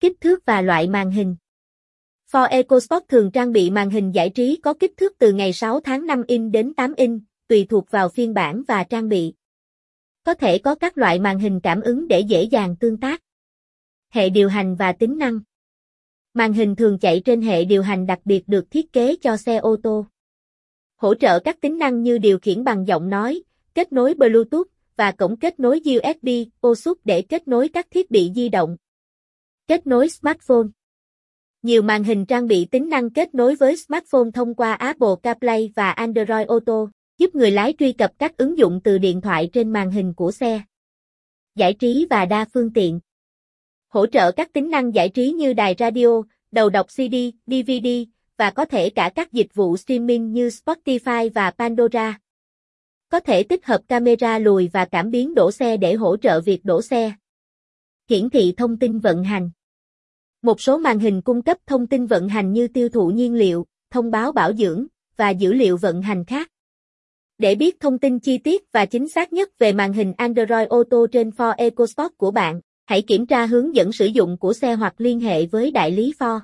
Kích thước và loại màn hình Ford EcoSport thường trang bị màn hình giải trí có kích thước từ ngày 6 tháng 5 in đến 8 in, tùy thuộc vào phiên bản và trang bị. Có thể có các loại màn hình cảm ứng để dễ dàng tương tác. Hệ điều hành và tính năng Màn hình thường chạy trên hệ điều hành đặc biệt được thiết kế cho xe ô tô. Hỗ trợ các tính năng như điều khiển bằng giọng nói, kết nối Bluetooth và cổng kết nối USB, OSUX để kết nối các thiết bị di động. Kết nối smartphone Nhiều màn hình trang bị tính năng kết nối với smartphone thông qua Apple CarPlay và Android Auto, giúp người lái truy cập các ứng dụng từ điện thoại trên màn hình của xe. Giải trí và đa phương tiện hỗ trợ các tính năng giải trí như đài radio, đầu đọc CD, DVD, và có thể cả các dịch vụ streaming như Spotify và Pandora. Có thể tích hợp camera lùi và cảm biến đổ xe để hỗ trợ việc đổ xe. Hiển thị thông tin vận hành một số màn hình cung cấp thông tin vận hành như tiêu thụ nhiên liệu, thông báo bảo dưỡng, và dữ liệu vận hành khác. Để biết thông tin chi tiết và chính xác nhất về màn hình Android Auto trên Ford EcoSport của bạn, hãy kiểm tra hướng dẫn sử dụng của xe hoặc liên hệ với đại lý Ford.